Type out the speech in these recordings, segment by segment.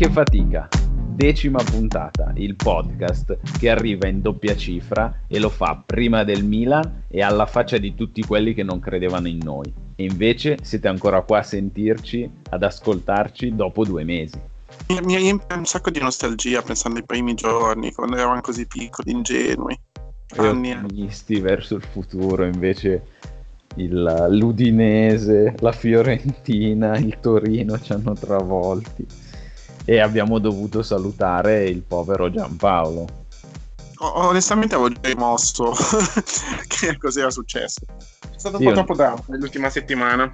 Che fatica. Decima puntata, il podcast che arriva in doppia cifra e lo fa prima del Milan e alla faccia di tutti quelli che non credevano in noi. E invece siete ancora qua a sentirci, ad ascoltarci dopo due mesi. Mi riempie un sacco di nostalgia pensando ai primi giorni, quando eravamo così piccoli, ingenui. E ottimisti verso il futuro, invece il, l'Udinese, la Fiorentina, il Torino ci hanno travolti e abbiamo dovuto salutare il povero Giampaolo. Onestamente avevo già rimosso che cos'era successo. È stato un Io... po' troppo dramma nell'ultima settimana.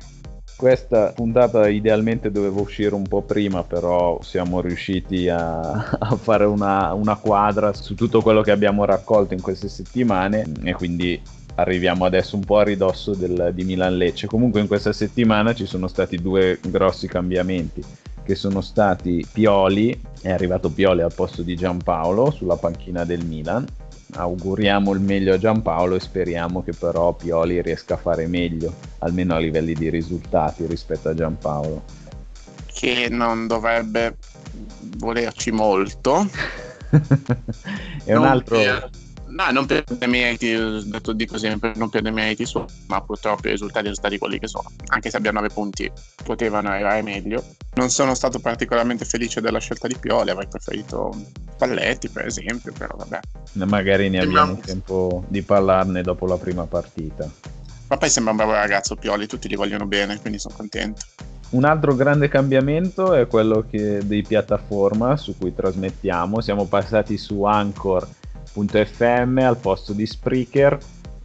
Questa puntata idealmente doveva uscire un po' prima, però siamo riusciti a, a fare una, una, quadra su tutto quello che abbiamo raccolto in queste settimane e quindi arriviamo adesso un po' a ridosso del, di Milan Lecce. Comunque in questa settimana ci sono stati due grossi cambiamenti che sono stati Pioli, è arrivato Pioli al posto di Giampaolo sulla panchina del Milan. Auguriamo il meglio a Giampaolo e speriamo che però Pioli riesca a fare meglio, almeno a livelli di risultati rispetto a Giampaolo. Che non dovrebbe volerci molto. è un altro... Per No, non per dei meriti, detto, dico sempre, non per dei meriti suoi, ma purtroppo i risultati sono stati quelli che sono. Anche se abbiamo 9 punti, potevano arrivare meglio. Non sono stato particolarmente felice della scelta di Pioli, avrei preferito Palletti, per esempio, però vabbè. Magari ne abbiamo Sembra... tempo di parlarne dopo la prima partita. Ma poi sembra un bravo ragazzo Pioli, tutti gli vogliono bene, quindi sono contento. Un altro grande cambiamento è quello che, di piattaforma su cui trasmettiamo. Siamo passati su Anchor Anchor.fm al posto di Spreaker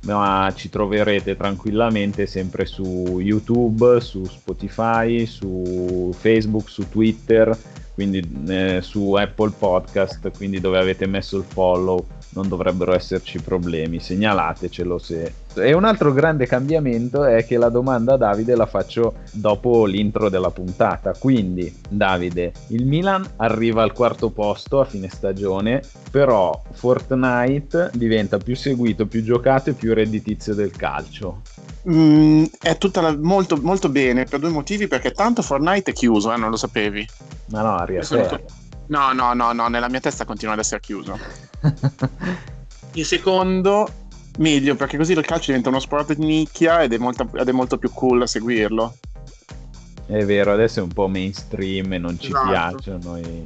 ma ci troverete tranquillamente sempre su YouTube, su Spotify, su Facebook, su Twitter, quindi eh, su Apple Podcast, quindi dove avete messo il follow non dovrebbero esserci problemi, segnalatecelo se... E un altro grande cambiamento è che la domanda a Davide la faccio dopo l'intro della puntata, quindi Davide, il Milan arriva al quarto posto a fine stagione, però Fortnite diventa più seguito, più giocato e più redditizio del calcio. Mm, è tutta la... molto, molto bene per due motivi, perché tanto Fortnite è chiuso, eh, non lo sapevi. Ma no, arriva No, no, no, no, nella mia testa continua ad essere chiuso. il secondo, meglio, perché così il calcio diventa uno sport di nicchia ed è, molto, ed è molto più cool a seguirlo. È vero, adesso è un po' mainstream e non ci esatto. piacciono i,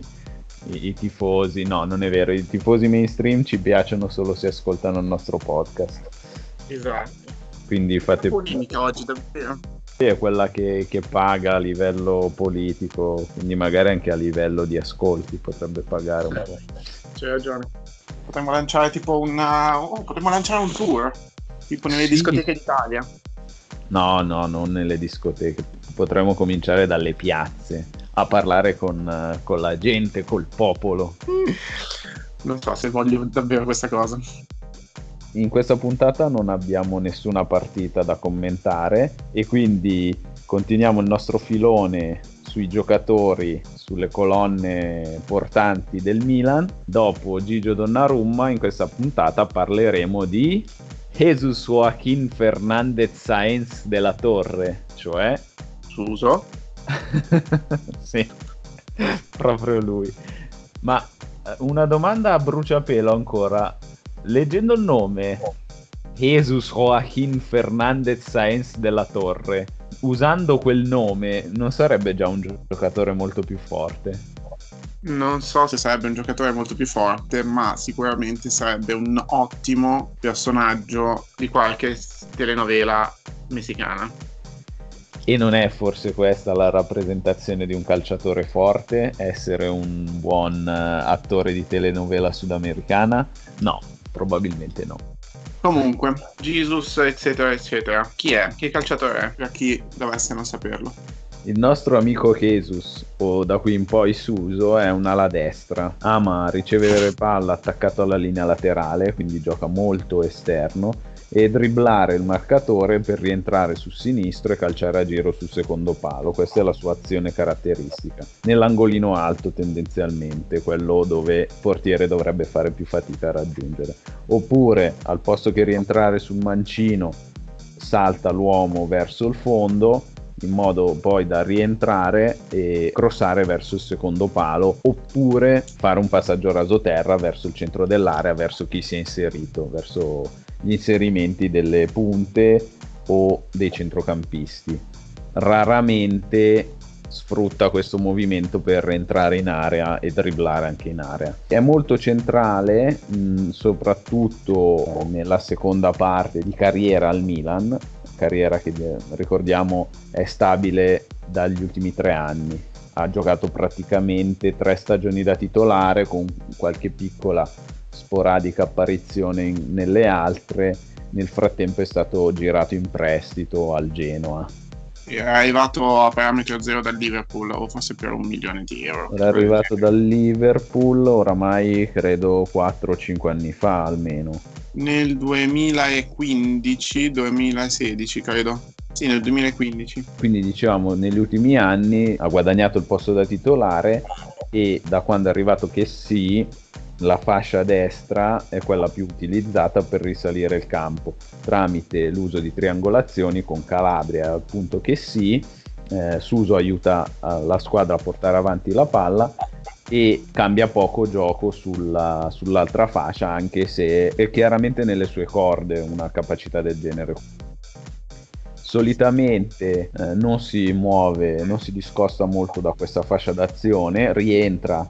i, i, tifosi. No, non è vero, i tifosi mainstream ci piacciono solo se ascoltano il nostro podcast. Esatto. Quindi fate... Polemica oggi, davvero. Sì, è quella che, che, paga a livello politico, quindi magari anche a livello di ascolti potrebbe pagare un po'. C'hai ragione. Potremmo lanciare tipo una. Oh, potremmo lanciare un tour, tipo nelle sì. discoteche d'Italia. No, no, non nelle discoteche. Potremmo cominciare dalle piazze a parlare con, con la gente, col popolo. Non so se voglio davvero questa cosa in questa puntata non abbiamo nessuna partita da commentare e quindi continuiamo il nostro filone sui giocatori, sulle colonne portanti del Milan. Dopo Gigio Donnarumma in questa puntata parleremo di Jesus Joaquin Fernandez Sainz della Torre, cioè Suso. sì, proprio lui. Ma eh, una domanda a bruciapelo ancora leggendo il nome Jesus Joaquin Fernandez Sainz della Torre, usando quel nome, non sarebbe già un giocatore molto più forte? Non so se sarebbe un giocatore molto più forte, ma sicuramente sarebbe un ottimo personaggio di qualche telenovela messicana. E non è forse questa la rappresentazione di un calciatore forte, essere un buon uh, attore di telenovela sudamericana? No, probabilmente no. Comunque, Jesus, eccetera, eccetera. Chi è? Che calciatore è? Per chi dovesse non saperlo. Il nostro amico Jesus, o da qui in poi Suso, è un'ala destra. Ama ricevere palla attaccato alla linea laterale, quindi gioca molto esterno e dribblare il marcatore per rientrare sul sinistro e calciare a giro sul secondo palo. Questa è la sua azione caratteristica. Nell'angolino alto tendenzialmente, quello dove il portiere dovrebbe fare più fatica a raggiungere. Oppure al posto che rientrare sul mancino salta l'uomo verso il fondo in modo poi da rientrare e crossare verso il secondo palo oppure fare un passaggio rasoterra verso il centro dell'area, verso chi si è inserito, verso gli inserimenti delle punte o dei centrocampisti. Raramente sfrutta questo movimento per entrare in area e dribblare anche in area. È molto centrale, mh, soprattutto nella seconda parte di carriera al Milan, carriera che ricordiamo è stabile dagli ultimi tre anni. Ha giocato praticamente tre stagioni da titolare con qualche piccola sporadica apparizione in, nelle altre. Nel frattempo è stato girato in prestito al Genoa è arrivato a parametro zero dal Liverpool o forse per un milione di euro. Era arrivato dal Liverpool oramai credo 4-5 anni fa almeno. Nel 2015-2016 credo. Sì, nel 2015. Quindi diciamo negli ultimi anni ha guadagnato il posto da titolare e da quando è arrivato che sì la fascia destra è quella più utilizzata per risalire il campo tramite l'uso di triangolazioni con Calabria al punto che sì eh, Suso aiuta eh, la squadra a portare avanti la palla e cambia poco gioco sulla, sull'altra fascia anche se è chiaramente nelle sue corde una capacità del genere. Solitamente eh, non si muove non si discosta molto da questa fascia d'azione rientra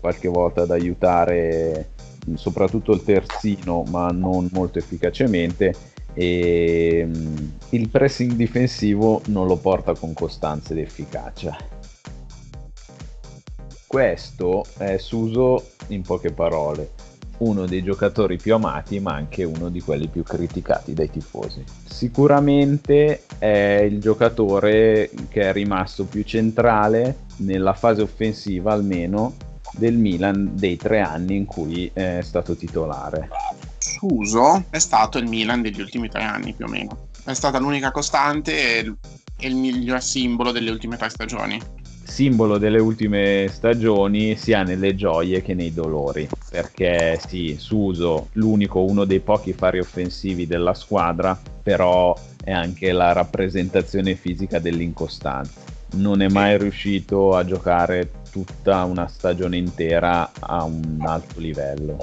qualche volta ad aiutare soprattutto il terzino, ma non molto efficacemente. E mm, il pressing difensivo non lo porta con costanza ed efficacia. Questo è Suso in poche parole uno dei giocatori più amati ma anche uno di quelli più criticati dai tifosi. Sicuramente è il giocatore che è rimasto più centrale nella fase offensiva almeno del Milan dei tre anni in cui è stato titolare. Suso è stato il Milan degli ultimi tre anni più o meno. È stata l'unica costante e il miglior simbolo delle ultime tre stagioni. Simbolo delle ultime stagioni sia nelle gioie che nei dolori, perché sì, Suso, l'unico, uno dei pochi fari offensivi della squadra, però è anche la rappresentazione fisica dell'incostanza. Non è mai riuscito a giocare tutta una stagione intera a un alto livello.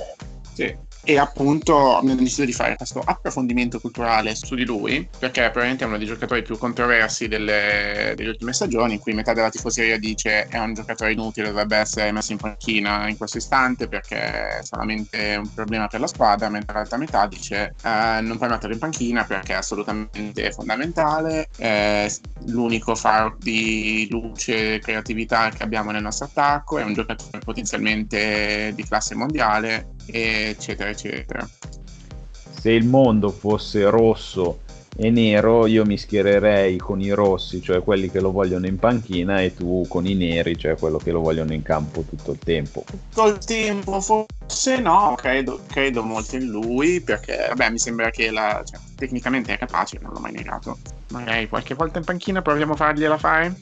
Sì, e appunto abbiamo deciso di fare questo approfondimento culturale su di lui perché probabilmente è uno dei giocatori più controversi delle, delle, ultime stagioni in cui metà della tifoseria dice è un giocatore inutile dovrebbe essere messo in panchina in questo istante perché è solamente un problema per la squadra mentre l'altra metà dice eh, non puoi metterlo in panchina perché è assolutamente fondamentale è l'unico faro di luce e creatività che abbiamo nel nostro attacco è un giocatore potenzialmente di classe mondiale eccetera, eccetera. Se il mondo fosse rosso e nero, io mi schiererei con i rossi, cioè quelli che lo vogliono in panchina, e tu con i neri, cioè quello che lo vogliono in campo tutto il tempo. Tutto il tempo, forse no, credo, credo molto in lui, perché vabbè, mi sembra che la, cioè, tecnicamente è capace, non l'ho mai negato. Magari qualche volta in panchina proviamo a fargliela fare?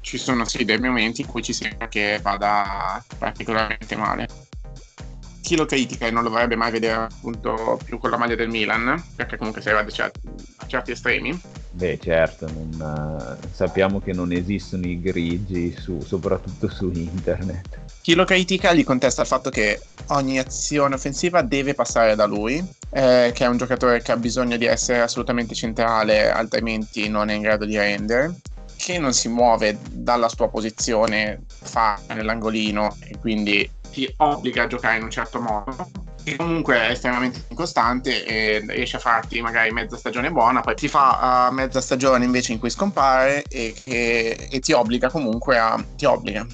Ci sono sì dei momenti in cui ci sembra che vada particolarmente male chi lo critica e non lo vorrebbe mai vedere appunto più con la maglia del Milan, perché comunque si arriva a certi estremi. Beh, certo, non, uh, sappiamo che non esistono i grigi, su, soprattutto su internet. Chi lo critica gli contesta il fatto che ogni azione offensiva deve passare da lui, eh, che è un giocatore che ha bisogno di essere assolutamente centrale, altrimenti non è in grado di rendere che non si muove dalla sua posizione fa nell'angolino e quindi ti obbliga a giocare in un certo modo che comunque è estremamente incostante e riesce a farti magari mezza stagione buona, poi ti fa uh, mezza stagione invece in cui scompare e, che, e ti obbliga comunque a... ti obbliga.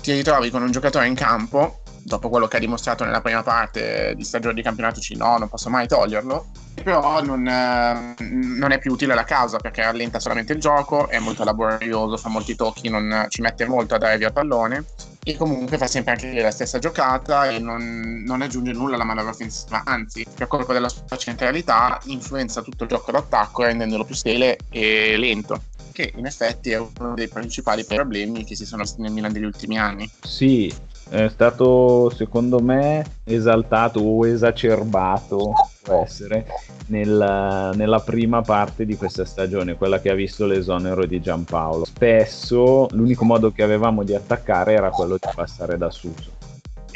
Ti ritrovi con un giocatore in campo dopo quello che ha dimostrato nella prima parte di stagione di campionato C, no, non posso mai toglierlo. Però non, eh, non, è più utile alla causa perché rallenta solamente il gioco, è molto laborioso, fa molti tocchi, non, ci mette molto a dare via pallone e comunque fa sempre anche la stessa giocata e non, non aggiunge nulla alla manovra offensiva, anzi, per colpo della sua centralità, influenza tutto il gioco d'attacco rendendolo più stele e lento che in effetti è uno dei principali problemi che si sono visti nel Milan degli ultimi anni. Sì, è stato secondo me esaltato o esacerbato può essere nel, nella prima parte di questa stagione, quella che ha visto l'esonero di Giampaolo. Spesso l'unico modo che avevamo di attaccare era quello di passare da Suso.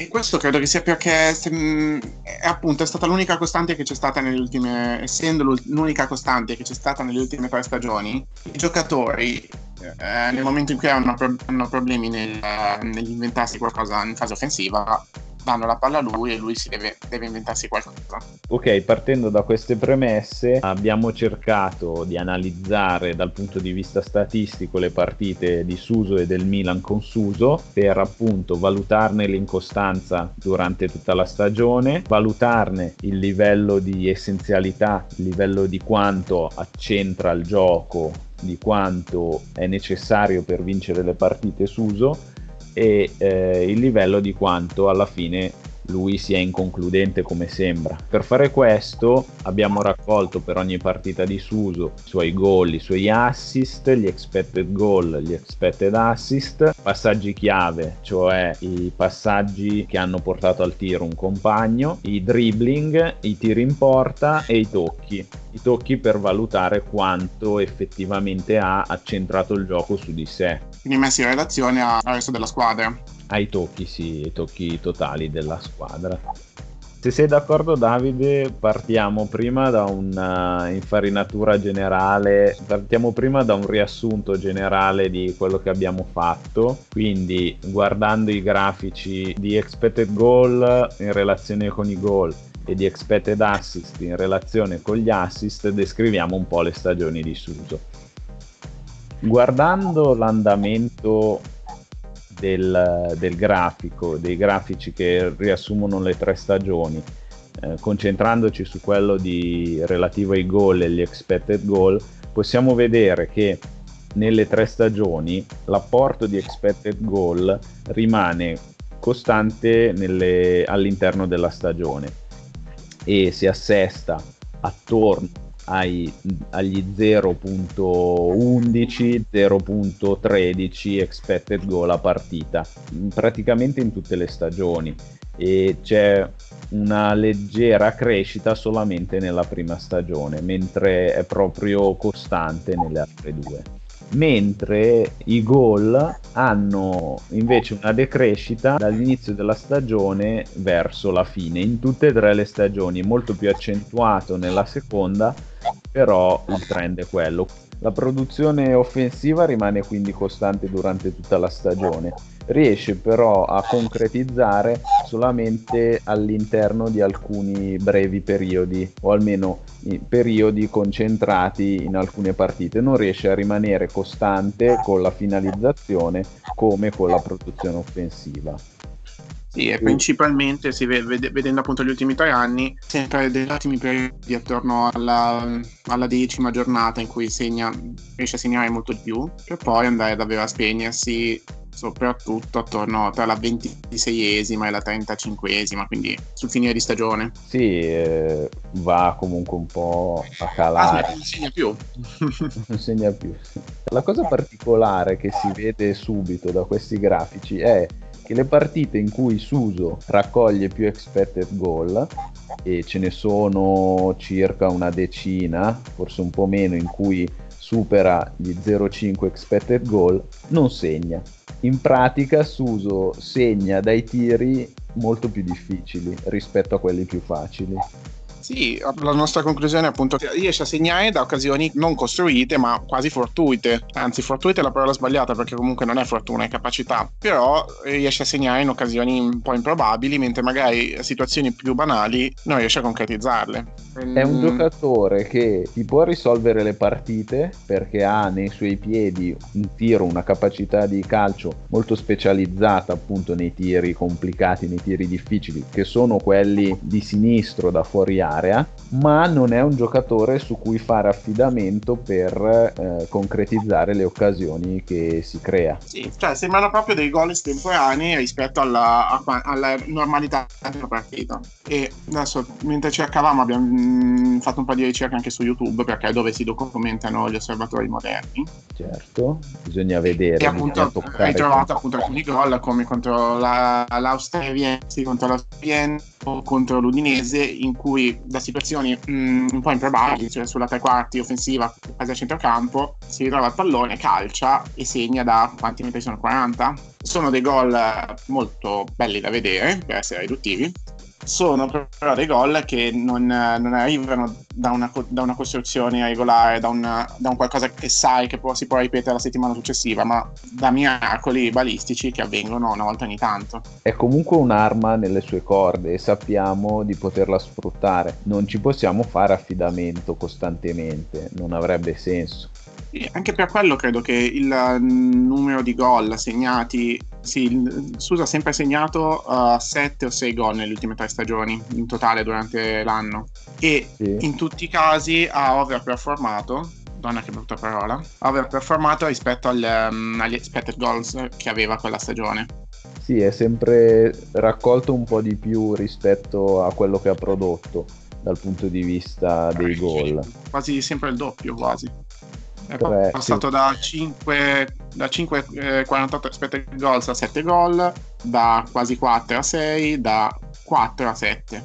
E questo credo che sia perché se, mh, è, appunto è stata l'unica costante che c'è stata nelle ultime, essendo l'unica costante che c'è stata nelle ultime tre stagioni, i giocatori eh, nel momento in cui hanno, hanno problemi nel, nell'inventarsi qualcosa in fase offensiva, danno la palla a lui e lui si deve, deve, inventarsi qualcosa. Ok, partendo da queste premesse abbiamo cercato di analizzare dal punto di vista statistico le partite di Suso e del Milan con Suso per appunto valutarne l'incostanza durante tutta la stagione, valutarne il livello di essenzialità, il livello di quanto accentra il gioco, di quanto è necessario per vincere le partite Suso e eh, il livello di quanto alla fine lui sia inconcludente come sembra. Per fare questo abbiamo raccolto per ogni partita di Suso i suoi gol, i suoi assist, gli expected goal, gli expected assist, passaggi chiave, cioè i passaggi che hanno portato al tiro un compagno, i dribbling, i tiri in porta e i tocchi. I tocchi per valutare quanto effettivamente ha accentrato il gioco su di sé. Quindi messi in relazione al resto della squadra ai tocchi, sì, ai tocchi totali della squadra. Se sei d'accordo Davide, partiamo prima da un'infarinatura generale, partiamo prima da un riassunto generale di quello che abbiamo fatto, quindi guardando i grafici di expected goal in relazione con i goal e di expected assist in relazione con gli assist, descriviamo un po' le stagioni di Suso. Guardando l'andamento del, del grafico, dei grafici che riassumono le tre stagioni, eh, concentrandoci su quello di, relativo ai goal e agli expected goal, possiamo vedere che nelle tre stagioni l'apporto di expected goal rimane costante nelle, all'interno della stagione e si assesta attorno ai, agli 0.11, 0.13 expected goal a partita, praticamente in tutte le stagioni. E c'è una leggera crescita solamente nella prima stagione, mentre è proprio costante nelle altre due mentre i gol hanno invece una decrescita dall'inizio della stagione verso la fine, in tutte e tre le stagioni, molto più accentuato nella seconda, però il trend è quello. La produzione offensiva rimane quindi costante durante tutta la stagione, riesce però a concretizzare solamente all'interno di alcuni brevi periodi o almeno periodi concentrati in alcune partite, non riesce a rimanere costante con la finalizzazione come con la produzione offensiva. Sì, e principalmente si vede, vedendo appunto gli ultimi tre anni, sempre degli ottimi periodi attorno alla, alla, decima giornata in cui segna, riesce a segnare molto di più, per poi andare davvero a spegnersi soprattutto attorno tra la 26esima e la 35esima, quindi sul finire di stagione. Sì, eh, va comunque un po' a calare. Ah, non segna più. non segna più. La cosa particolare che si vede subito da questi grafici è che le partite in cui Suso raccoglie più expected goal e ce ne sono circa una decina, forse un po' meno, in cui supera gli 0,5 expected goal, non segna. In pratica Suso segna dai tiri molto più difficili rispetto a quelli più facili. Sì, la nostra conclusione è appunto che riesce a segnare da occasioni non costruite ma quasi fortuite, anzi fortuite è la parola sbagliata perché comunque non è fortuna, è capacità, però riesce a segnare in occasioni un po' improbabili mentre magari situazioni più banali non riesce a concretizzarle. È un mm. giocatore che ti può risolvere le partite perché ha nei suoi piedi un tiro, una capacità di calcio molto specializzata appunto nei tiri complicati, nei tiri difficili, che sono quelli di sinistro da fuori area, ma non è un giocatore su cui fare affidamento per eh, concretizzare le occasioni che si crea. Sì, cioè sembrano proprio dei gol estemporanei rispetto alla, alla normalità della partita. E adesso mentre cercavamo abbiamo fatto un po' di ricerche anche su YouTube perché è dove si documentano gli osservatori moderni Certo, bisogna vedere. E appunto hai trovato appunto alcuni gol come contro la, l'Austria sì, contro l'Austria o contro l'Udinese in cui da situazioni mh, mm, un po' improbabili, cioè sulla tre quarti offensiva quasi a centrocampo, si ritrova il pallone, calcia e segna da quanti metri sono? 40? Sono dei gol molto belli da vedere per essere riduttivi sono però dei gol che non, non arrivano da una, da una, costruzione regolare, da, una, da, un qualcosa che sai che può, si può ripetere la settimana successiva, ma da miracoli balistici che avvengono una volta ogni tanto. È comunque un'arma nelle sue corde e sappiamo di poterla sfruttare. Non ci possiamo fare affidamento costantemente, non avrebbe senso anche per quello credo che il numero di gol segnati, sì, Susa ha sempre segnato 7 uh, o 6 gol nelle ultime tre stagioni in totale durante l'anno e sì. in tutti i casi ha overperformato donna che brutta parola, ha overperformato rispetto al, um, agli expected goals che aveva quella stagione. Sì, è sempre raccolto un po' di più rispetto a quello che ha prodotto dal punto di vista dei gol. Quasi sempre il doppio, quasi. È Tre, passato sì. da 5, da 5 eh, 48 expected goals a 7 gol, da quasi 4 a 6, da 4 a 7.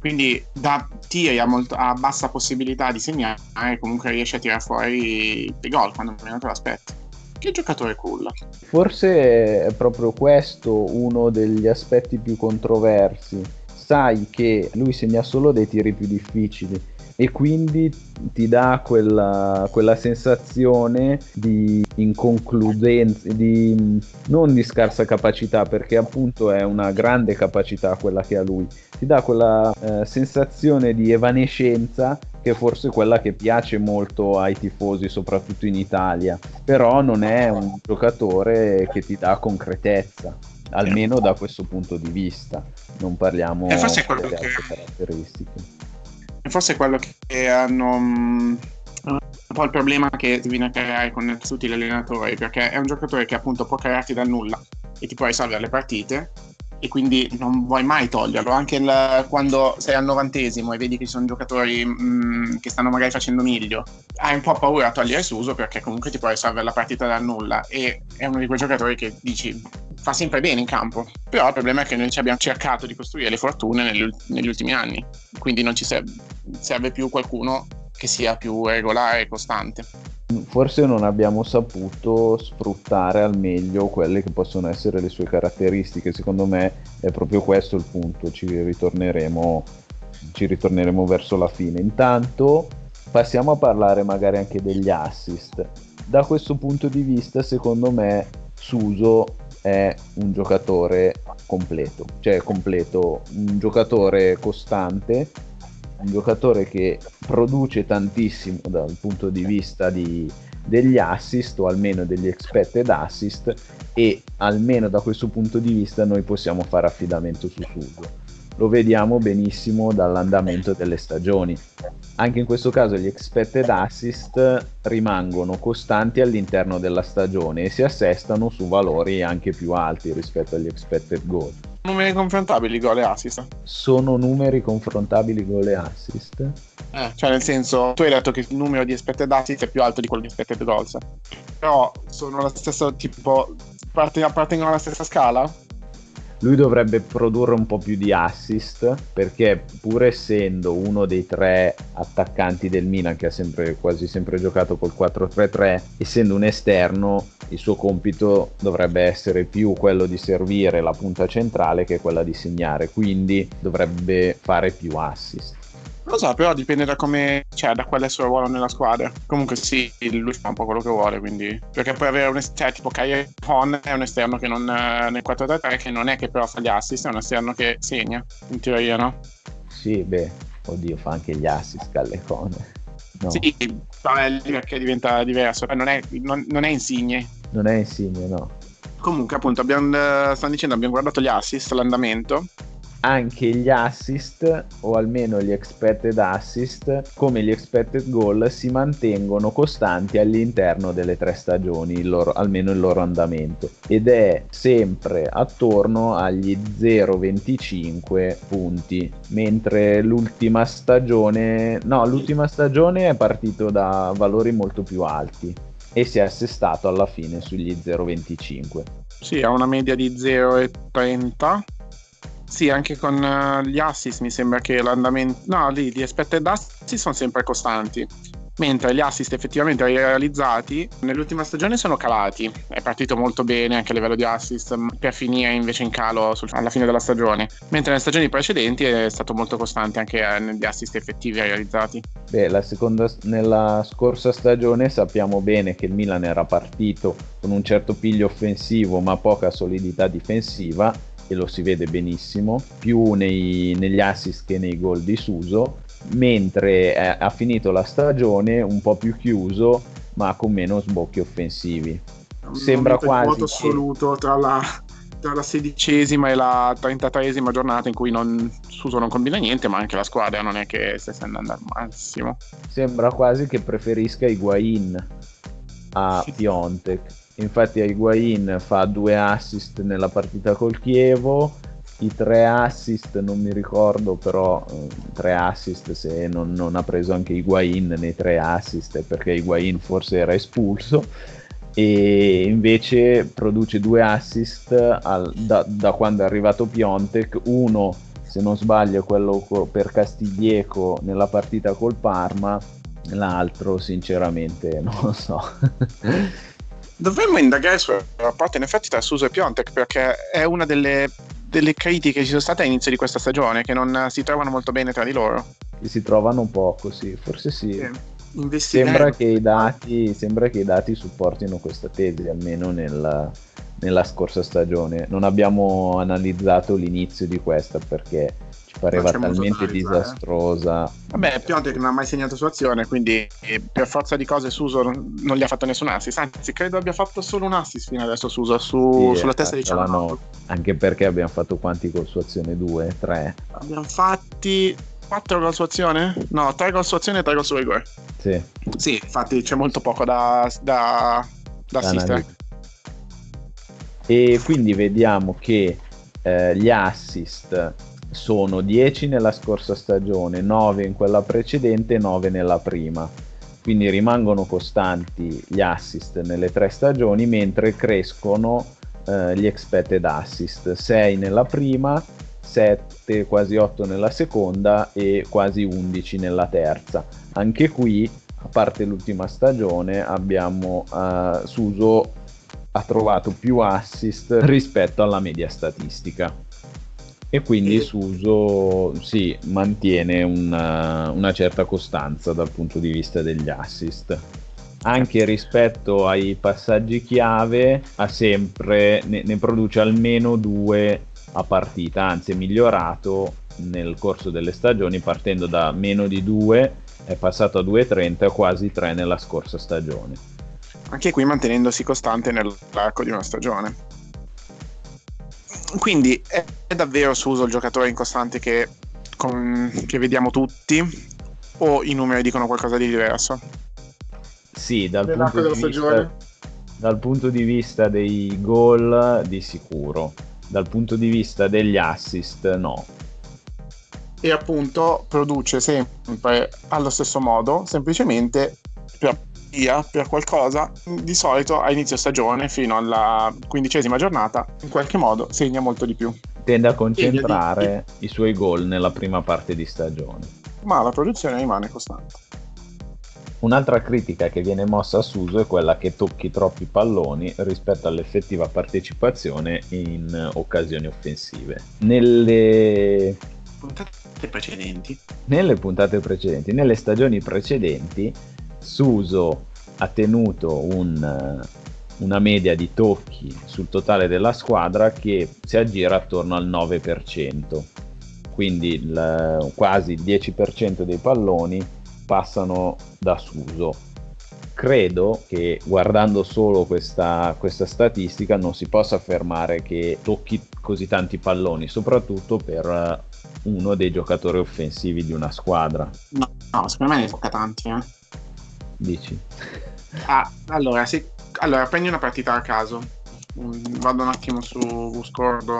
Quindi da tiri a, molto, a bassa possibilità di segnare, comunque riesce a tirare fuori dei gol quando meno te l'aspetti. Che giocatore culla. Forse è proprio questo uno degli aspetti più controversi. Sai che lui segna solo dei tiri più difficili e quindi ti dà quella, quella sensazione di inconcludenza, di, non di scarsa capacità perché appunto è una grande capacità quella che ha lui, ti dà quella eh, sensazione di evanescenza che è forse quella che piace molto ai tifosi, soprattutto in Italia, però non è un giocatore che ti dà concretezza almeno da questo punto di vista. Non parliamo di altre caratteristiche forse è quello che hanno mm, un po' il problema che si viene a creare con tutti gli allenatori, perché è un giocatore che appunto può crearti dal nulla e ti può risolvere le partite e quindi non vuoi mai toglierlo, anche il, quando sei al novantesimo e vedi che ci sono giocatori mh, mm, che stanno magari facendo meglio, hai un po' paura a togliere Suso perché comunque ti può risolvere la partita dal nulla. E è uno di quei giocatori che dici fa sempre bene in campo, però il problema è che noi ci abbiamo cercato di costruire le fortune negli, negli ultimi anni, quindi non ci serve, serve più qualcuno che sia più regolare e costante. Forse non abbiamo saputo sfruttare al meglio quelle che possono essere le sue caratteristiche, secondo me è proprio questo il punto, ci ritorneremo, ci ritorneremo verso la fine. Intanto passiamo a parlare magari anche degli assist. Da questo punto di vista, secondo me, Suso è un giocatore completo, cioè completo, un giocatore costante un giocatore che produce tantissimo dal punto di vista di, degli assist o almeno degli expected assist e almeno da questo punto di vista noi possiamo fare affidamento su Suso. Lo vediamo benissimo dall'andamento delle stagioni. Anche in questo caso gli expected assist rimangono costanti all'interno della stagione e si assestano su valori anche più alti rispetto agli expected goal numeri confrontabili gol e assist? Sono numeri confrontabili gol e assist? Eh, cioè nel senso, tu hai detto che il numero di expected assist è più alto di quello di expected goals. Però sono lo stesso tipo, appartengono alla stessa scala? Lui dovrebbe produrre un po' più di assist perché pur essendo uno dei tre attaccanti del Milan che ha sempre, quasi sempre giocato col 4-3-3 essendo un esterno il suo compito dovrebbe essere più quello di servire la punta centrale che quella di segnare. Quindi dovrebbe fare più assist lo so, però dipende da come, cioè, da qual è il suo ruolo nella squadra. Comunque sì, lui fa un po' quello che vuole, quindi... Perché puoi avere un esterno, cioè, tipo Kai Hon è un esterno che non, nel 4-3-3, che non è che però fa gli assist, è un esterno che segna, in teoria, no? Sì, beh, oddio, fa anche gli assist Callecone. No. Sì, perché diventa diverso, non è, non, non è insigne. Non è insigne, no. Comunque, appunto, abbiamo, stanno dicendo, abbiamo guardato gli assist, l'andamento, anche gli assist o almeno gli expected assist come gli expected goal si mantengono costanti all'interno delle tre stagioni il loro, almeno il loro andamento. Ed è sempre attorno agli 0,25 punti mentre l'ultima stagione no l'ultima stagione è partito da valori molto più alti e si è assestato alla fine sugli 0,25 sì ha una media di 0,30 sì, anche con uh, gli assist mi sembra che l'andamento... No, lì gli expected assist sono sempre costanti, mentre gli assist effettivamente realizzati nell'ultima stagione sono calati. È partito molto bene anche a livello di assist, per finire invece in calo sul... alla fine della stagione, mentre nelle stagioni precedenti è stato molto costante anche eh, negli assist effettivi realizzati. Beh, seconda, nella scorsa stagione sappiamo bene che il Milan era partito con un certo piglio offensivo ma poca solidità difensiva e lo si vede benissimo, più nei, negli assist che nei gol di Suso, mentre eh, ha finito la stagione un po' più chiuso ma con meno sbocchi offensivi. Sembra quasi... Che... assoluto tra la, tra la sedicesima e la trentatreesima giornata in cui non, Suso non combina niente, ma anche la squadra non è che stesse andando al massimo. Sembra quasi che preferisca Higuain a Piontek Infatti Higuain fa due assist nella partita col Chievo, i tre assist non mi ricordo però eh, tre assist se non, non, ha preso anche Higuain nei tre assist perché Higuain forse era espulso. E invece produce due assist al, da, da, quando è arrivato Piontek. Uno se non sbaglio quello per Castiglieco nella partita col Parma. L'altro sinceramente non lo so Dovremmo indagare sul rapporto in effetti tra Suso e Piontek perché è una delle, delle critiche che ci sono state all'inizio di questa stagione, che non si trovano molto bene tra di loro. Si trovano poco, sì, forse sì. sì. Sembra che, dati, sembra che, i dati, supportino questa tesi, almeno nella, nella scorsa stagione. Non abbiamo analizzato l'inizio di questa perché pareva talmente disastrosa. Vabbè, Piontek non ha mai segnato su azione, quindi per forza di cose Suso non gli ha fatto nessun assist, anzi credo abbia fatto solo un assist fino adesso Suso su, sì, sulla testa di Cialanoglu. Anche perché abbiamo fatto quanti gol su azione? Due? Tre? Abbiamo fatti 4 gol su azione? No, 3 gol su azione e 3 gol su rigore. Sì. Sì, infatti c'è molto poco da, da, da assistere. E quindi vediamo che eh, gli assist sono 10 nella scorsa stagione, 9 in quella precedente e 9 nella prima. Quindi rimangono costanti gli assist nelle tre stagioni, mentre crescono eh, gli expected assist, 6 nella prima, 7, quasi 8 nella seconda e quasi 11 nella terza. Anche qui, a parte l'ultima stagione, abbiamo uh, Suso ha trovato più assist rispetto alla media statistica e quindi e... Suso sì, mantiene una, una, certa costanza dal punto di vista degli assist. Anche rispetto ai passaggi chiave, ha sempre, ne, ne produce almeno due a partita, anzi è migliorato nel corso delle stagioni partendo da meno di 2, è passato a 2,30 e quasi 3 nella scorsa stagione. Anche qui mantenendosi costante nell'arco di una stagione quindi è, è, davvero Suso il giocatore incostante che, con, che vediamo tutti o i numeri dicono qualcosa di diverso? Sì, dal punto di, vista, dal punto di vista dei gol di sicuro, dal punto di vista degli assist no. E appunto produce sempre allo stesso modo, semplicemente per via per qualcosa, di solito a inizio stagione fino alla quindicesima giornata, in qualche modo segna molto di più. Tende a concentrare di... i suoi gol nella prima parte di stagione. Ma la produzione rimane costante. Un'altra critica che viene mossa a Suso è quella che tocchi troppi palloni rispetto all'effettiva partecipazione in occasioni offensive. Nelle puntate precedenti, nelle puntate precedenti, nelle stagioni precedenti, Suso ha tenuto un, una media di tocchi sul totale della squadra che si aggira attorno al 9%, quindi il, quasi il 10% dei palloni passano da Suso. credo che guardando solo questa, questa, statistica non si possa affermare che tocchi così tanti palloni, soprattutto per eh, uno dei giocatori offensivi di una squadra. No, no secondo me ne tocca tanti. Eh. Dici? Ah, allora, se, allora, prendi una partita a caso. Mm, vado un attimo su scordo.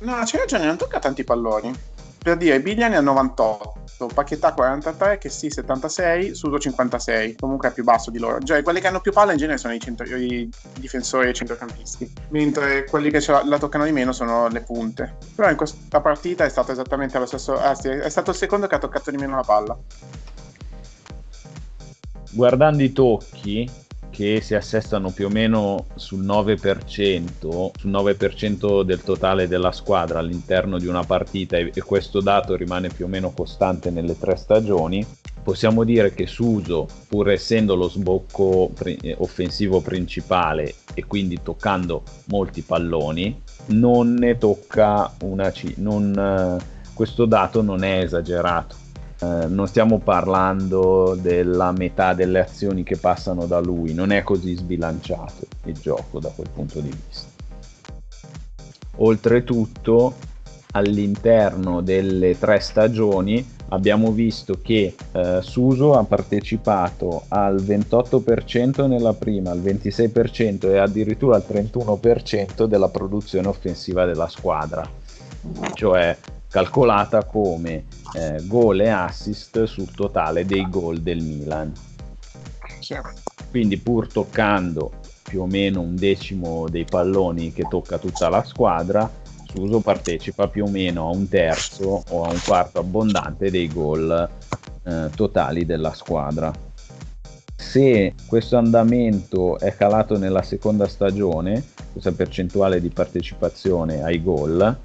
No, c'è ragione, non tocca tanti palloni. Per dire, Bigliani a 98, Paquetà 43, che sì 76, Suso 56, comunque è più basso di loro. Cioè, quelli che hanno più palla in genere sono i, centro, i difensori e i centrocampisti, mentre quelli che la, la, toccano di meno sono le punte. Però in questa partita è stato esattamente lo stesso, sì, è stato il secondo che ha toccato di meno la palla. Guardando i tocchi, che si assestano più o meno sul 9%, sul 9% del totale della squadra all'interno di una partita e, questo dato rimane più o meno costante nelle tre stagioni, possiamo dire che Suso, pur essendo lo sbocco eh, offensivo principale e quindi toccando molti palloni, non ne tocca una C. Non, eh, questo dato non è esagerato eh, non stiamo parlando della metà delle azioni che passano da lui, non è così sbilanciato il gioco da quel punto di vista. Oltretutto, all'interno delle tre stagioni abbiamo visto che eh, Suso ha partecipato al 28% nella prima, al 26% e addirittura al 31% della produzione offensiva della squadra. Cioè calcolata come eh, gol e assist sul totale dei gol del Milan. Quindi pur toccando più o meno un decimo dei palloni che tocca tutta la squadra, Suso partecipa più o meno a un terzo o a un quarto abbondante dei gol eh, totali della squadra. Se questo andamento è calato nella seconda stagione, questa percentuale di partecipazione ai gol,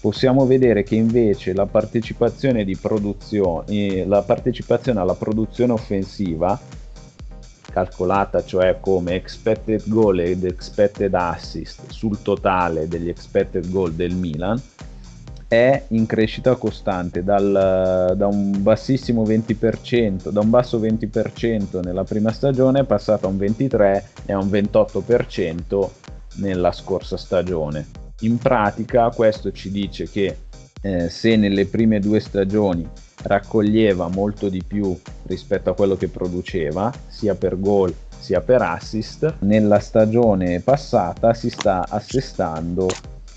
possiamo vedere che invece la partecipazione, produzione, la partecipazione alla produzione offensiva, calcolata cioè come expected goal ed expected assist sul totale degli expected goal del Milan, è in crescita costante dal, da un bassissimo 20%, da un basso 20% nella prima stagione è passato a un 23% e a un 28% nella scorsa stagione in pratica questo ci dice che eh, se nelle prime due stagioni raccoglieva molto di più rispetto a quello che produceva, sia per gol sia per assist, nella stagione passata si sta assestando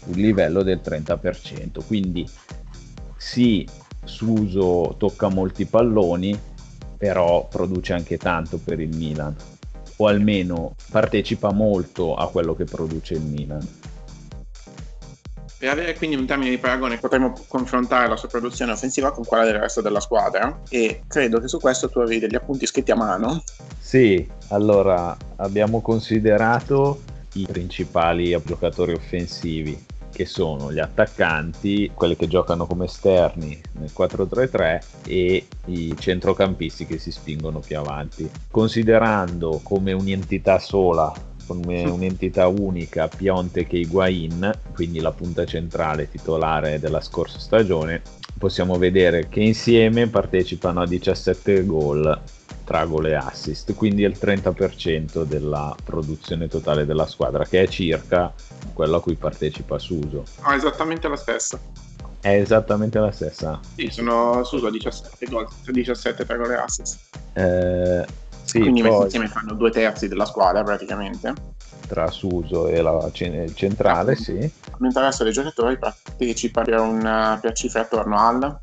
un livello del 30%. Quindi sì, Suso tocca molti palloni, però produce anche tanto per il Milan, o almeno partecipa molto a quello che produce il Milan. Per avere quindi un termine di paragone potremmo confrontare la sua produzione offensiva con quella del resto della squadra e credo che su questo tu avevi degli appunti scritti a mano. Sì, allora abbiamo considerato i principali giocatori offensivi che sono gli attaccanti, quelli che giocano come esterni nel 4-3-3 e i centrocampisti che si spingono più avanti. Considerando come un'entità sola come un'entità unica Pionte che Higuain, quindi la punta centrale titolare della scorsa stagione, possiamo vedere che insieme partecipano a 17 gol tra gol e assist, quindi il 30% della produzione totale della squadra, che è circa quello a cui partecipa Suso. Ah, esattamente la stessa. È esattamente la stessa. Sì, sono Suso 17 gol, 17 tra gol e assist. Eh, sì, Quindi poi, messi insieme fanno due terzi della squadra praticamente. Tra Suso e la, il centrale, sì. Mentre il resto dei giocatori partecipa per, un, per cifre attorno al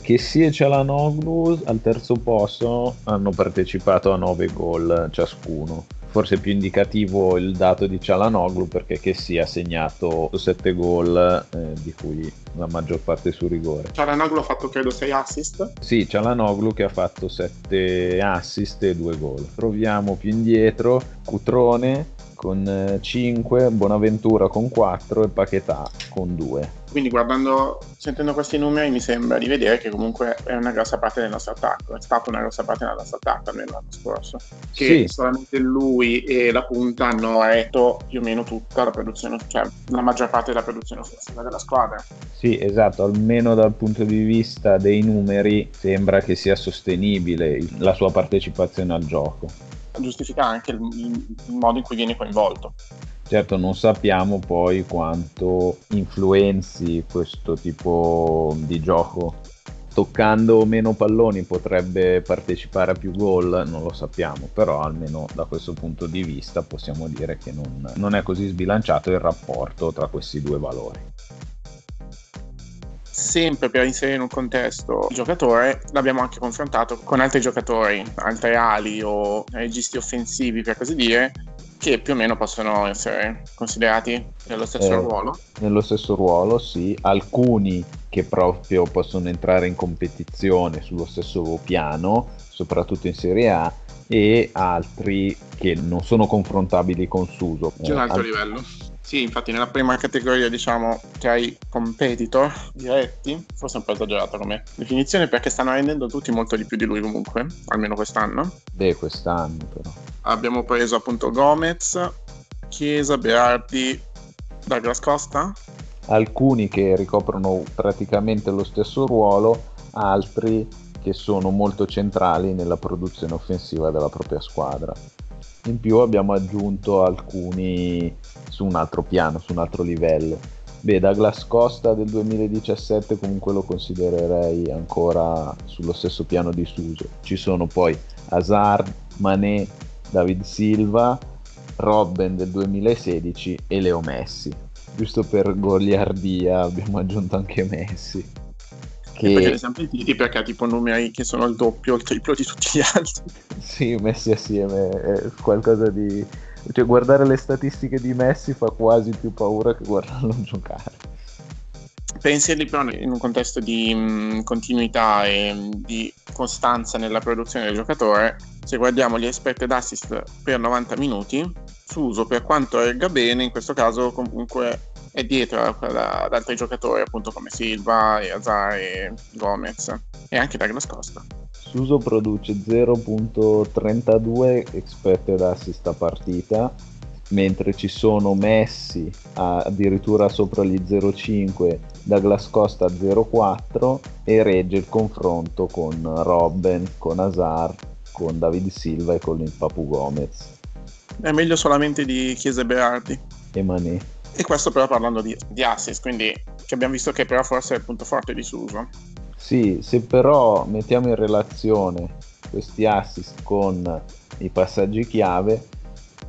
che sia Cialanoglu al terzo posto hanno partecipato a 9 gol ciascuno forse più indicativo il dato di Cialanoglu perché che sia segnato 7 gol eh, di cui la maggior parte su rigore. Cialanoglu ha fatto credo 6 assist? Sì, Cialanoglu che ha fatto 7 assist e 2 gol. Proviamo più indietro, Cutrone con 5, eh, Bonaventura con 4 e Paquetà con 2. Quindi guardando, sentendo questi numeri mi sembra di vedere che comunque è una grossa parte del nostro attacco, è stata una grossa parte del nostro attacco almeno l'anno scorso, che sì. solamente lui e la punta hanno retto più o meno tutta la produzione, cioè la maggior parte della produzione offensiva della squadra. Sì, esatto, almeno dal punto di vista dei numeri sembra che sia sostenibile la sua partecipazione al gioco. Giustifica anche il, il modo in cui viene coinvolto. Certo non sappiamo poi quanto influenzi questo tipo di gioco. Toccando meno palloni potrebbe partecipare a più gol, non lo sappiamo, però almeno da questo punto di vista possiamo dire che non, non è così sbilanciato il rapporto tra questi due valori sempre per inserire in un contesto il giocatore, l'abbiamo anche confrontato con altri giocatori, altre ali o registi offensivi per così dire, che più o meno possono essere considerati nello stesso eh, ruolo. Nello stesso ruolo, sì. Alcuni che proprio possono entrare in competizione sullo stesso piano, soprattutto in Serie A, e altri che non sono confrontabili con Suso. C'è un altro Al- livello. Sì, infatti nella prima categoria diciamo che hai competitor diretti, forse un po' esagerato come definizione perché stanno rendendo tutti molto di più di lui comunque, almeno quest'anno. Beh, quest'anno però. Abbiamo preso appunto Gomez, Chiesa, Berardi, Douglas Costa. Alcuni che ricoprono praticamente lo stesso ruolo, altri che sono molto centrali nella produzione offensiva della propria squadra. In più abbiamo aggiunto alcuni su un altro piano, su un altro livello. Beh, Douglas Costa del 2017 comunque lo considererei ancora sullo stesso piano di Suso. Ci sono poi Hazard, Mané, David Silva, Robben del 2016 e Leo Messi. Giusto per goliardia abbiamo aggiunto anche Messi. Che... perché li siamo pentiti perché ha tipo numeri che sono il doppio o il triplo di tutti gli altri. Sì, messi assieme è qualcosa di... Cioè, guardare le statistiche di Messi fa quasi più paura che guardarlo giocare. Inserirli però in un contesto di mh, continuità e mh, di costanza nella produzione del giocatore, se guardiamo gli expected assist per 90 minuti, Suso per quanto erga bene, in questo caso comunque è dietro ad altri giocatori appunto come Silva, e Azar e Gomez e anche Douglas Costa. Suso produce 0.32 expected assist a partita mentre ci sono Messi addirittura sopra gli 0.5 Douglas Costa 0.4 e regge il confronto con Robben, con Azar, con David Silva e con il Papu Gomez. È meglio solamente di Chiesa e Berardi. E Mané. E questo però parlando di, di assist, quindi che abbiamo visto che però forse è il punto forte di Suso. Sì, se però mettiamo in relazione questi assist con i passaggi chiave,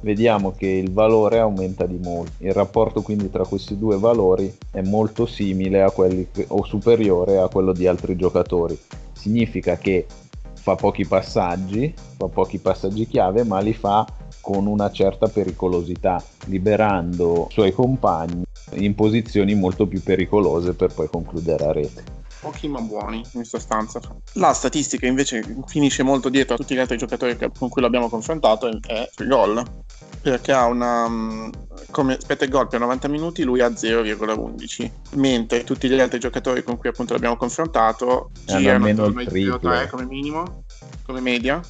vediamo che il valore aumenta di molto. Il rapporto quindi tra questi due valori è molto simile a quelli o superiore a quello di altri giocatori. Significa che fa pochi passaggi, fa pochi passaggi chiave, ma li fa con una certa pericolosità, liberando i suoi compagni in posizioni molto più pericolose per poi concludere a rete. Pochi ma buoni in sostanza. La statistica invece finisce molto dietro a tutti gli altri giocatori con cui l'abbiamo confrontato è il gol. Perché ha una. Mm, come aspetta il gol per 90 minuti, lui ha 0,11. Mentre tutti gli altri giocatori con cui appunto l'abbiamo confrontato girano attorno ai 0,3 come minimo, come media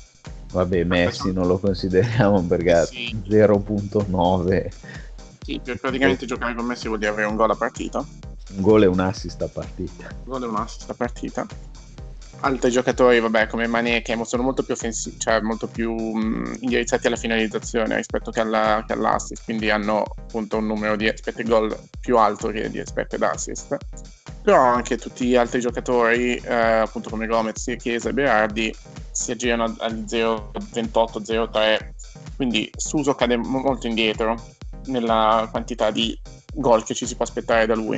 Vabbè, Messi non lo consideriamo perché sì. 0.9. Sì, per praticamente giocare con Messi vuol dire avere un gol a partita. Un gol e un assist a partita. Un gol e un assist a partita. Altri giocatori, vabbè, come Mané, che sono molto più offensivi, cioè molto più mh, indirizzati alla finalizzazione rispetto che, alla, che, all'assist, quindi hanno appunto un numero di expected goal più alto che di expected assist. Però anche tutti gli altri giocatori, eh, appunto come Gomez, Chiesa e Berardi, si aggirano agli 0,28-0,3 quindi Suso cade molto indietro nella quantità di gol che ci si può aspettare da lui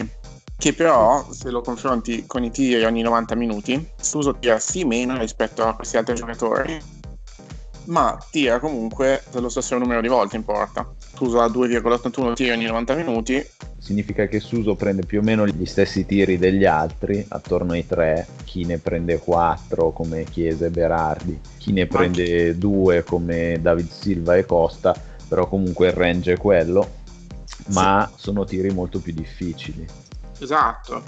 che però se lo confronti con i tiri ogni 90 minuti Suso tira sì meno rispetto a questi altri giocatori ma tira comunque lo stesso numero di volte in porta. Suso ha 2,81 tiri ogni 90 minuti. Significa che Suso prende più o meno gli stessi tiri degli altri, attorno ai tre, chi ne prende quattro come Chiesa e Berardi, chi ne prende due come David Silva e Costa, però comunque il range è quello, ma sì. sono tiri molto più difficili. Esatto,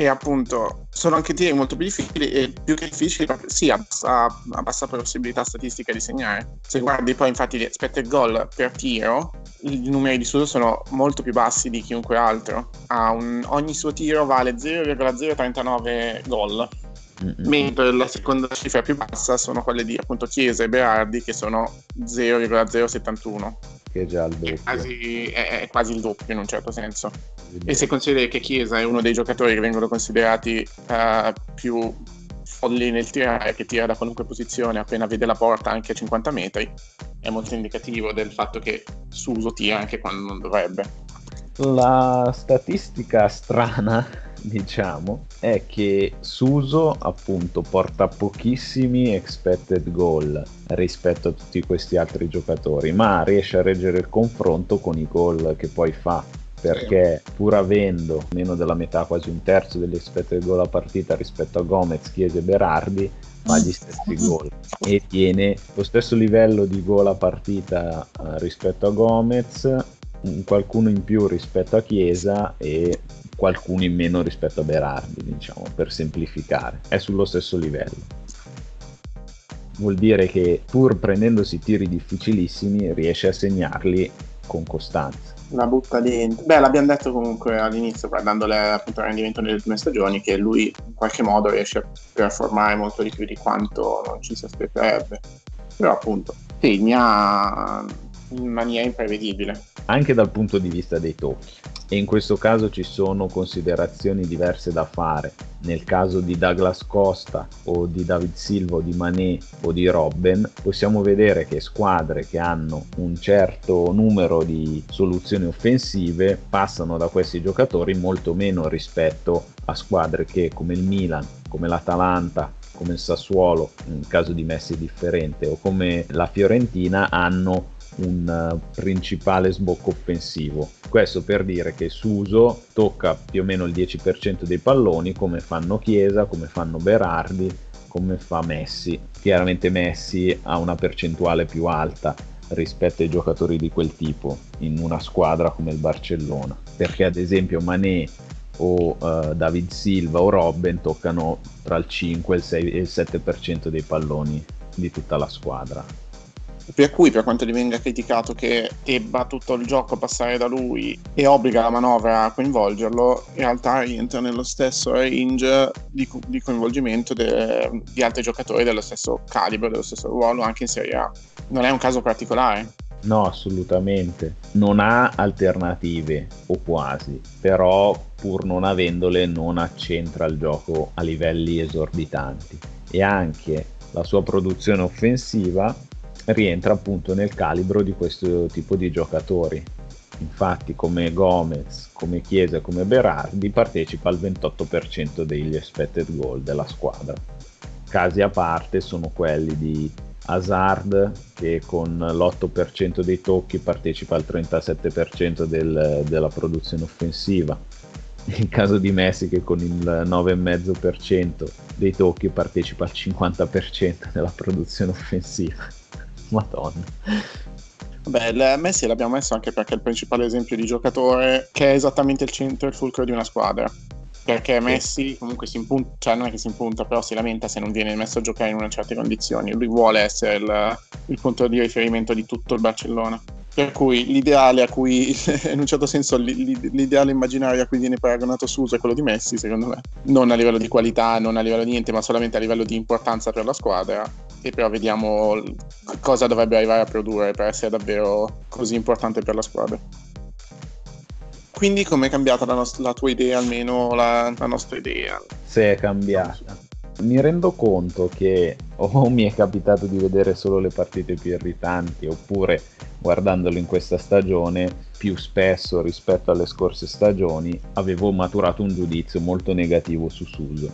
e appunto sono anche tiri molto più difficili e più che difficili sì a bassa, a bassa possibilità statistica di segnare. Se guardi poi infatti gli expected goal per tiro i numeri di Suso sono molto più bassi di chiunque altro. Un, ogni suo tiro vale 0,039 gol. Mm-hmm. mentre la seconda cifra più bassa sono quelle di appunto Chiesa e Berardi che sono 0,071 che è già il doppio. È quasi, è, è quasi il doppio in un certo senso. E se consideri che Chiesa è uno dei giocatori che vengono considerati uh, più folli nel tirare, che tira da qualunque posizione appena vede la porta anche a 50 metri, è molto indicativo del fatto che Suso tira anche quando non dovrebbe. La statistica strana, diciamo, è che Suso appunto porta pochissimi expected goal rispetto a tutti questi altri giocatori, ma riesce a reggere il confronto con i gol che poi fa perché pur avendo meno della metà, quasi un terzo degli expected goal a partita rispetto a Gomez, Chiesa e Berardi, fa gli stessi gol e tiene lo stesso livello di gol a partita uh, rispetto a Gomez, qualcuno in più rispetto a Chiesa e qualcuno in meno rispetto a Berardi, diciamo, per semplificare. È sullo stesso livello. Vuol dire che pur prendendosi tiri difficilissimi riesce a segnarli con costanza la butta dentro. Beh, l'abbiamo detto comunque all'inizio, guardandole appunto il rendimento nelle ultime stagioni, che lui in qualche modo riesce a performare molto di più di quanto non ci si aspetterebbe. Però appunto segna in maniera imprevedibile. Anche dal punto di vista dei tocchi e in questo caso ci sono considerazioni diverse da fare. Nel caso di Douglas Costa o di David Silva o di Mané o di Robben possiamo vedere che squadre che hanno un certo numero di soluzioni offensive passano da questi giocatori molto meno rispetto a squadre che come il Milan, come l'Atalanta, come il Sassuolo, in caso di Messi differente, o come la Fiorentina hanno un uh, principale sbocco offensivo. Questo per dire che Suso tocca più o meno il 10% dei palloni come fanno Chiesa, come fanno Berardi, come fa Messi. Chiaramente Messi ha una percentuale più alta rispetto ai giocatori di quel tipo in una squadra come il Barcellona, perché ad esempio Mané o uh, David Silva o Robben toccano tra il 5 il 6 e il 7% dei palloni di tutta la squadra per cui per quanto gli venga criticato che debba tutto il gioco passare da lui e obbliga la manovra a coinvolgerlo, in realtà rientra nello stesso range di, di coinvolgimento de, di altri giocatori dello stesso calibro, dello stesso ruolo anche in Serie A. Non è un caso particolare. No, assolutamente. Non ha alternative, o quasi, però pur non avendole non accentra il gioco a livelli esorbitanti. E anche la sua produzione offensiva rientra appunto nel calibro di questo tipo di giocatori. Infatti come Gomez, come Chiesa come Berardi partecipa al 28% degli expected goal della squadra. Casi a parte sono quelli di Hazard che con l'8% dei tocchi partecipa al 37% del, della produzione offensiva. In caso di Messi che con il 9,5% dei tocchi partecipa al 50% della produzione offensiva. Madonna. Beh, Messi l'abbiamo messo anche perché è il principale esempio di giocatore che è esattamente il centro e il fulcro di una squadra. Perché Messi comunque si impunta, cioè non è che si impunta, però si lamenta se non viene messo a giocare in una certe condizioni. Lui vuole essere il, il punto di riferimento di tutto il Barcellona. Per cui l'ideale a cui, in un certo senso, l'ideale immaginario a cui viene paragonato Suso è quello di Messi, secondo me. Non a livello di qualità, non a livello di niente, ma solamente a livello di importanza per la squadra e però vediamo cosa dovrebbe arrivare a produrre per essere davvero così importante per la squadra. Quindi com'è cambiata la, nost- la tua idea, almeno la, la nostra idea? Se è cambiata. Mi rendo conto che o mi è capitato di vedere solo le partite più irritanti oppure guardandolo in questa stagione più spesso rispetto alle scorse stagioni avevo maturato un giudizio molto negativo su Suso.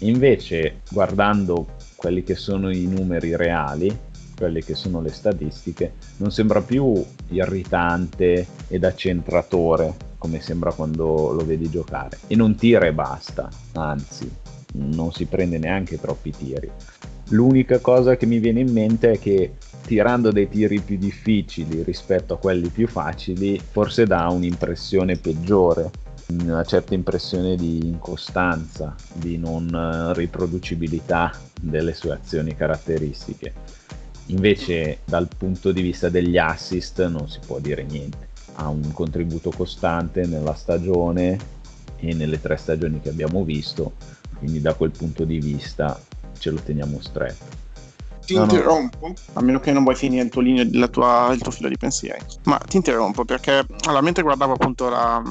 Invece guardando quelli che sono i numeri reali, quelle che sono le statistiche, non sembra più irritante ed accentratore come sembra quando lo vedi giocare. E non tira e basta, anzi, non si prende neanche troppi tiri. L'unica cosa che mi viene in mente è che tirando dei tiri più difficili rispetto a quelli più facili, forse dà un'impressione peggiore, una certa impressione di incostanza, di non eh, riproducibilità delle sue azioni caratteristiche. Invece dal punto di vista degli assist non si può dire niente. Ha un contributo costante nella stagione e nelle tre stagioni che abbiamo visto, quindi da quel punto di vista ce lo teniamo stretto ti no, interrompo, no. a meno che non vuoi finire il tuo, linea, tua, il tuo filo di pensieri, ma ti interrompo perché allora, mentre guardavo appunto la,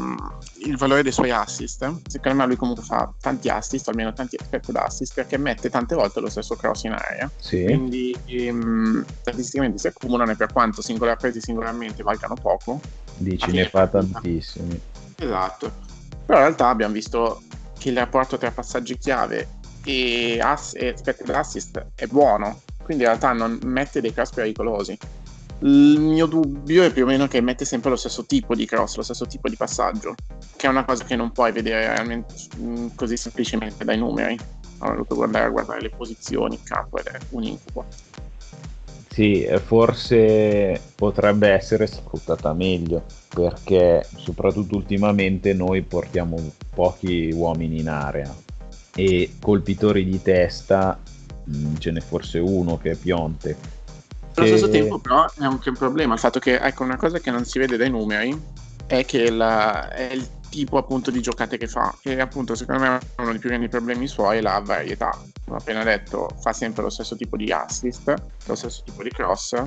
il valore dei suoi assist, secondo me lui comunque fa tanti assist, almeno tanti expected assist, perché mette tante volte lo stesso cross in area. Sì. Quindi um, statisticamente si accumulano e per quanto singolar, presi singolarmente valgano poco. Dici, ne fa tantissimi. Esatto. Però in realtà abbiamo visto che il rapporto tra passaggi chiave e, ass- e expected assist è buono quindi in realtà non mette dei cross pericolosi. Il mio dubbio è più o meno che mette sempre lo stesso tipo di cross, lo stesso tipo di passaggio, che è una cosa che non puoi vedere mm, così semplicemente dai numeri. Ho dovuto guardare, guardare le posizioni in campo ed è un incubo. Sì, forse potrebbe essere sfruttata meglio perché soprattutto ultimamente noi portiamo pochi uomini in area e colpitori di testa Mm, ce n'è forse uno che è Pionte. Allo stesso tempo però è anche un problema il fatto che ecco una cosa che non si vede dai numeri è che la, è il tipo appunto di giocate che fa e appunto secondo me uno dei più grandi problemi suoi è la varietà come ho appena detto fa sempre lo stesso tipo di assist lo stesso tipo di cross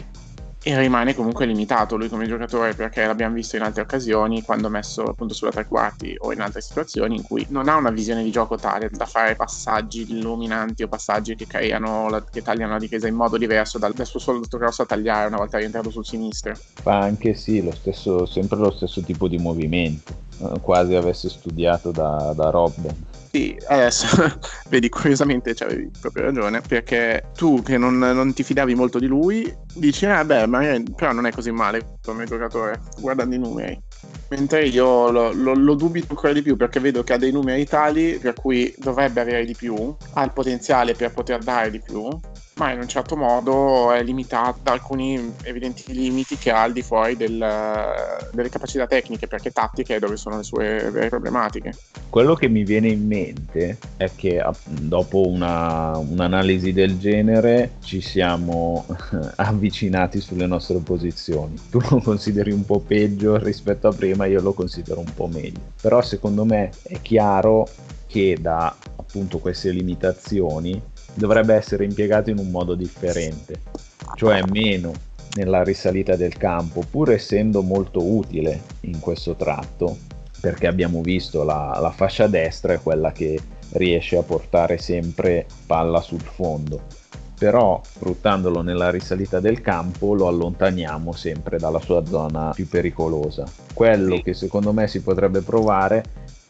e rimane comunque limitato. Lui come giocatore perché l'abbiamo visto in altre occasioni quando messo appunto sulla tre quarti o in altre situazioni in cui non ha una visione di gioco tale da fare passaggi illuminanti o passaggi che la, che tagliano la difesa in modo diverso dal, dal suo solito grosso a tagliare una volta rientrato sul sinistro. Fa anche sì lo stesso, sempre lo stesso tipo di movimento. Eh, quasi avesse studiato da, da Robben sì, adesso vedi, curiosamente avevi proprio ragione, perché tu che non, non, ti fidavi molto di lui, dici, ah beh, magari, però non è così male come giocatore, guardando i numeri. Mentre io lo, lo, lo, dubito ancora di più perché vedo che ha dei numeri tali per cui dovrebbe avere di più, ha il potenziale per poter dare di più, ma in un certo modo è limitato da alcuni evidenti limiti che ha al di fuori del, delle capacità tecniche, perché tattiche è dove sono le sue vere problematiche. Quello che mi viene in mente è che dopo una, un'analisi del genere ci siamo avvicinati sulle nostre posizioni. Tu lo consideri un po' peggio rispetto a prima, io lo considero un po' meglio. Però secondo me è chiaro che da appunto queste limitazioni dovrebbe essere impiegato in un modo differente, cioè meno nella risalita del campo, pur essendo molto utile in questo tratto, perché abbiamo visto la, la fascia destra è quella che riesce a portare sempre palla sul fondo però sfruttandolo nella risalita del campo lo allontaniamo sempre dalla sua zona più pericolosa. Quello che secondo me si potrebbe provare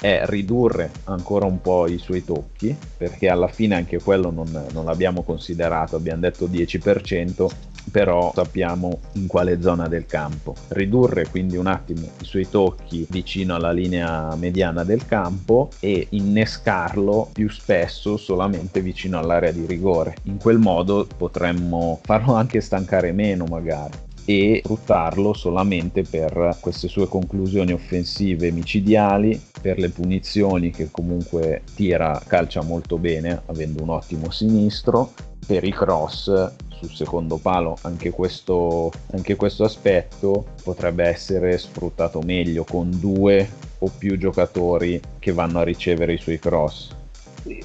è ridurre ancora un po' i suoi tocchi, perché alla fine anche quello non, non l'abbiamo considerato, abbiamo detto 10%, però sappiamo in quale zona del campo. Ridurre quindi un attimo i suoi tocchi vicino alla linea mediana del campo e innescarlo più spesso solamente vicino all'area di rigore. In quel modo potremmo farlo anche stancare meno magari e sfruttarlo solamente per queste sue conclusioni offensive micidiali, per le punizioni che comunque tira, calcia molto bene avendo un ottimo sinistro, per i cross sul secondo palo. Anche questo, anche questo aspetto potrebbe essere sfruttato meglio con due o più giocatori che vanno a ricevere i suoi cross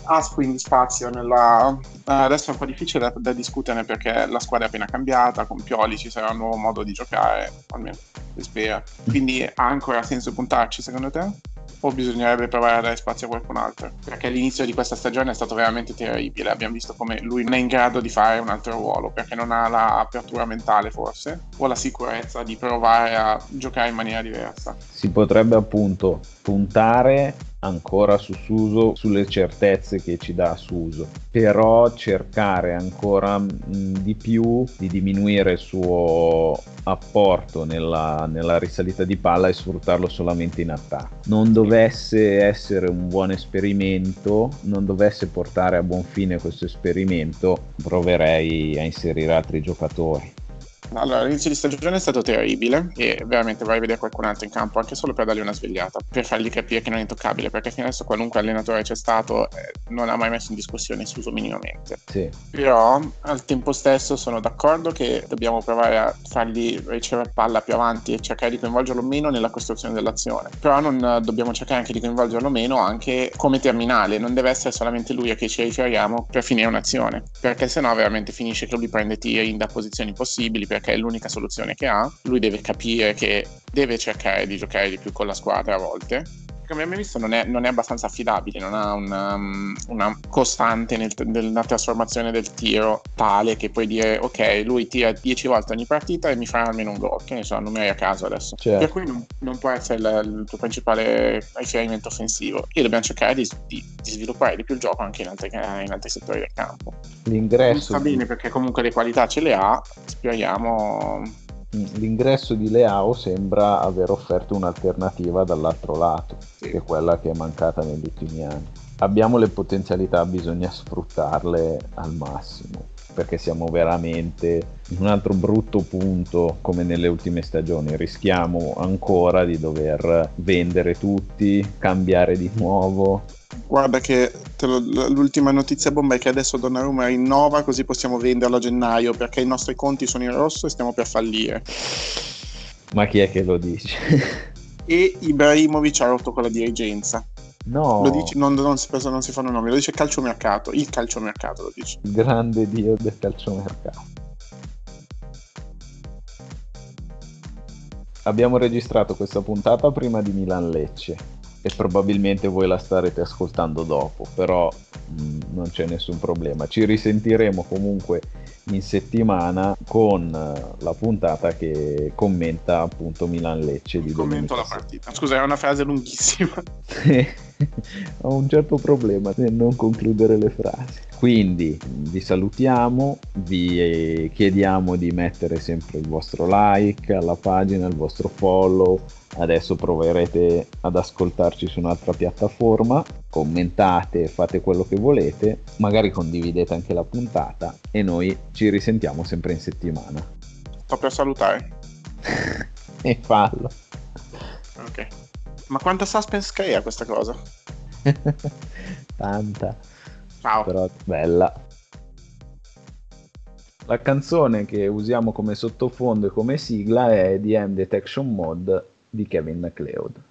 ha quindi spazio nella... Eh, adesso è un po' difficile da, da, discutere perché la squadra è appena cambiata, con Pioli ci sarà un nuovo modo di giocare, almeno si spera. Quindi ha ancora senso puntarci secondo te? o bisognerebbe provare a dare spazio a qualcun altro? Perché l'inizio di questa stagione è stato veramente terribile. Abbiamo visto come lui non è in grado di fare un altro ruolo perché non ha l'apertura mentale, forse, o la sicurezza di provare a giocare in maniera diversa. Si potrebbe appunto puntare ancora su Suso sulle certezze che ci dà Suso. Però cercare ancora mh, di più di diminuire il suo apporto nella, nella, risalita di palla e sfruttarlo solamente in attacco. Non dovesse essere un buon esperimento non dovesse portare a buon fine questo esperimento proverei a inserire altri giocatori Allora, l'inizio di stagione è stato terribile e veramente vorrei vedere qualcun altro in campo anche solo per dargli una svegliata, per fargli capire che non è intoccabile, perché fino adesso qualunque allenatore c'è stato eh, non ha mai messo in discussione il suo minimamente. Sì. Però al tempo stesso sono d'accordo che dobbiamo provare a fargli ricevere palla più avanti e cercare di coinvolgerlo meno nella costruzione dell'azione. Però non eh, dobbiamo cercare anche di coinvolgerlo meno anche come terminale, non deve essere solamente lui a chi ci riferiamo per finire un'azione, perché sennò veramente finisce che lui prende tiri da posizioni possibili perché è l'unica soluzione che ha. Lui deve capire che deve cercare di giocare di più con la squadra a volte come abbiamo visto non è, non è abbastanza affidabile, non ha una, um, una costante nel, nella trasformazione del tiro tale che puoi dire ok, lui tira 10 volte ogni partita e mi fa almeno un gol, che ne so, numeri a caso adesso. Certo. Per cui non, non può essere il, il, tuo principale riferimento offensivo e dobbiamo cercare di, di, di sviluppare di più il gioco anche in altri, in altri settori del campo. L'ingresso... Non sta bene perché comunque le qualità ce le ha, speriamo l'ingresso di Leao sembra aver offerto un'alternativa dall'altro lato, sì. che è quella che è mancata negli ultimi anni. Abbiamo le potenzialità, bisogna sfruttarle al massimo, perché siamo veramente in un altro brutto punto come nelle ultime stagioni. Rischiamo ancora di dover vendere tutti, cambiare di nuovo Guarda che lo, l'ultima notizia bomba è che adesso Donnarumma rinnova così possiamo venderlo a gennaio perché i nostri conti sono in rosso e stiamo per fallire. Ma chi è che lo dice? e Ibrahimovic ha rotto con la dirigenza. No. Lo dice, non, non, si, non si fanno nomi, lo dice calciomercato, il calciomercato lo dice. Grande dio del calciomercato. Abbiamo registrato questa puntata prima di Milan Lecce e probabilmente voi la starete ascoltando dopo, però mh, mm, non c'è nessun problema. Ci risentiremo comunque in settimana con eh, la puntata che commenta appunto Milan Lecce di Commento la partita. Scusa, è una frase lunghissima. Ho un certo problema nel non concludere le frasi. Quindi vi salutiamo, vi chiediamo di mettere sempre il vostro like alla pagina, il vostro follow. Adesso proverete ad ascoltarci su un'altra piattaforma. Commentate, fate quello che volete, magari condividete anche la puntata e noi ci risentiamo sempre in settimana. Sto per salutare. e fallo. Ok. Ma quanta suspense crea questa cosa? Tanta. Ciao. Però bella. La canzone che usiamo come sottofondo e come sigla è The M Detection Mod di Kevin MacLeod.